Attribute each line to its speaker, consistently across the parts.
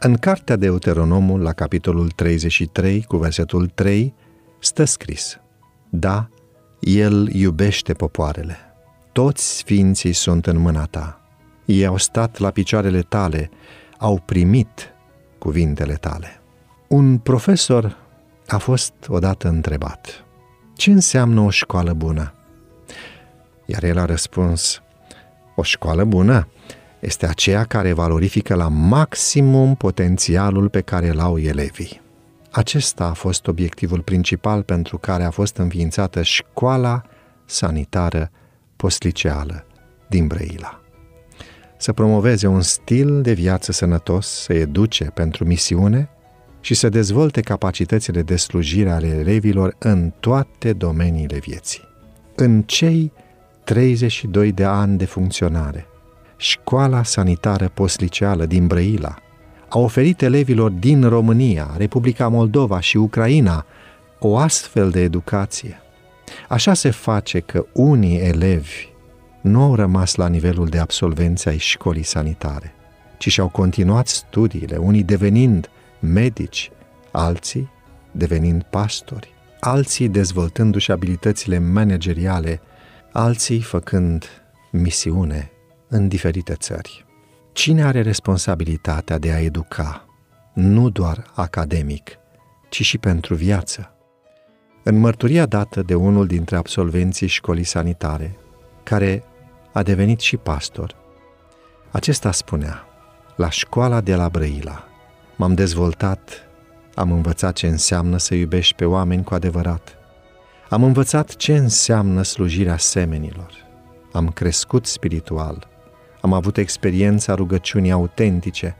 Speaker 1: În cartea Deuteronomul, la capitolul 33, cu versetul 3, stă scris Da, El iubește popoarele. Toți sfinții sunt în mâna ta. Ei au stat la picioarele tale, au primit cuvintele tale. Un profesor a fost odată întrebat ce înseamnă o școală bună? Iar el a răspuns, o școală bună este aceea care valorifică la maximum potențialul pe care îl au elevii. Acesta a fost obiectivul principal pentru care a fost înființată școala sanitară postliceală din Brăila. Să promoveze un stil de viață sănătos, să educe pentru misiune și să dezvolte capacitățile de slujire ale elevilor în toate domeniile vieții. În cei 32 de ani de funcționare, Școala Sanitară Postliceală din Brăila a oferit elevilor din România, Republica Moldova și Ucraina o astfel de educație. Așa se face că unii elevi nu au rămas la nivelul de absolvenți ai școlii sanitare, ci și-au continuat studiile, unii devenind medici, alții devenind pastori, alții dezvoltându-și abilitățile manageriale, alții făcând misiune în diferite țări. Cine are responsabilitatea de a educa, nu doar academic, ci și pentru viață? În mărturia dată de unul dintre absolvenții școlii sanitare, care a devenit și pastor, acesta spunea, la școala de la Brăila, m-am dezvoltat, am învățat ce înseamnă să iubești pe oameni cu adevărat, am învățat ce înseamnă slujirea semenilor, am crescut spiritual, am avut experiența rugăciunii autentice,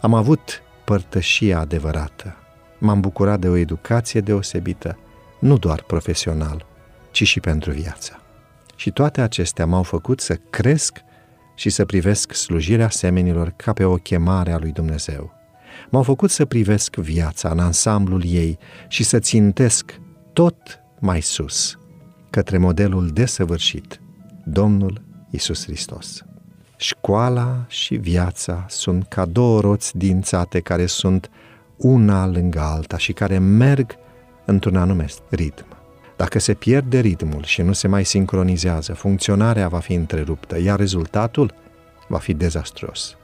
Speaker 1: am avut părtășia adevărată, m-am bucurat de o educație deosebită, nu doar profesional, ci și pentru viață. Și toate acestea m-au făcut să cresc și să privesc slujirea semenilor ca pe o chemare a lui Dumnezeu. M-au făcut să privesc viața în ansamblul ei și să țintesc tot mai sus, către modelul desăvârșit, Domnul Isus Hristos. Școala și viața sunt ca două roți dințate care sunt una lângă alta și care merg într-un anume ritm. Dacă se pierde ritmul și nu se mai sincronizează, funcționarea va fi întreruptă, iar rezultatul va fi dezastruos.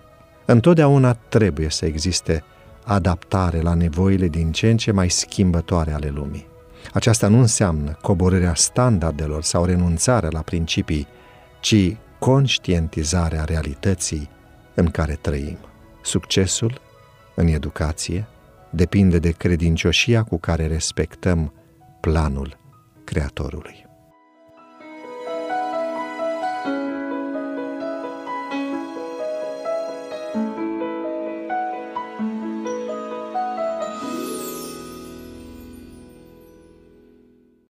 Speaker 1: Întotdeauna trebuie să existe adaptare la nevoile din ce în ce mai schimbătoare ale lumii. Aceasta nu înseamnă coborârea standardelor sau renunțarea la principii, ci conștientizarea realității în care trăim. Succesul în educație depinde de credincioșia cu care respectăm planul Creatorului.